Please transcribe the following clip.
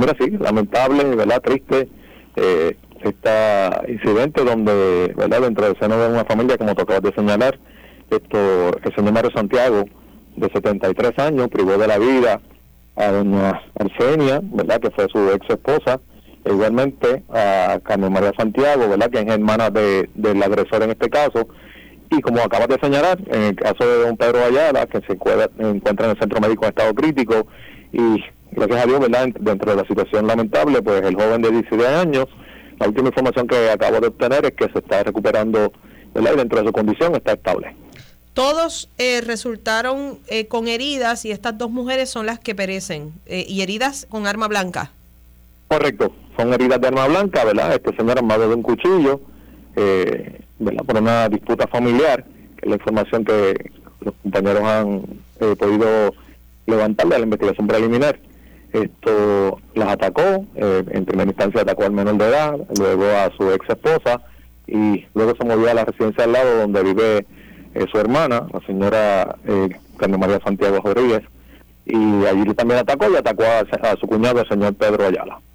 mira, sí, lamentable, ¿verdad? Triste eh, este incidente donde, ¿verdad? Dentro del seno de una familia, como tocaba de señalar, esto, el señor Mario Santiago, de 73 años, privó de la vida a doña Arsenia, ¿verdad? Que fue su ex esposa, igualmente a Carmen María Santiago, ¿verdad? Que es hermana de, del agresor en este caso. Y como acabas de señalar, en el caso de don Pedro Ayala, que se encuentra, en el centro médico en estado crítico, y gracias a Dios, ¿verdad? Dentro de la situación lamentable, pues el joven de 16 años, la última información que acabo de obtener es que se está recuperando, ¿verdad? Y dentro de su condición está estable. Todos eh, resultaron eh, con heridas y estas dos mujeres son las que perecen, eh, y heridas con arma blanca. Correcto, son heridas de arma blanca, ¿verdad? Este señor armado de un cuchillo, ¿verdad? Por una disputa familiar, que es la información que los compañeros han podido levantar de la investigación preliminar. Esto las atacó, en primera instancia atacó al menor de edad, luego a su ex esposa y luego se movió a la residencia al lado donde vive eh, su hermana, la señora eh, Carmen María Santiago Rodríguez, y allí también atacó y atacó a su cuñado, el señor Pedro Ayala.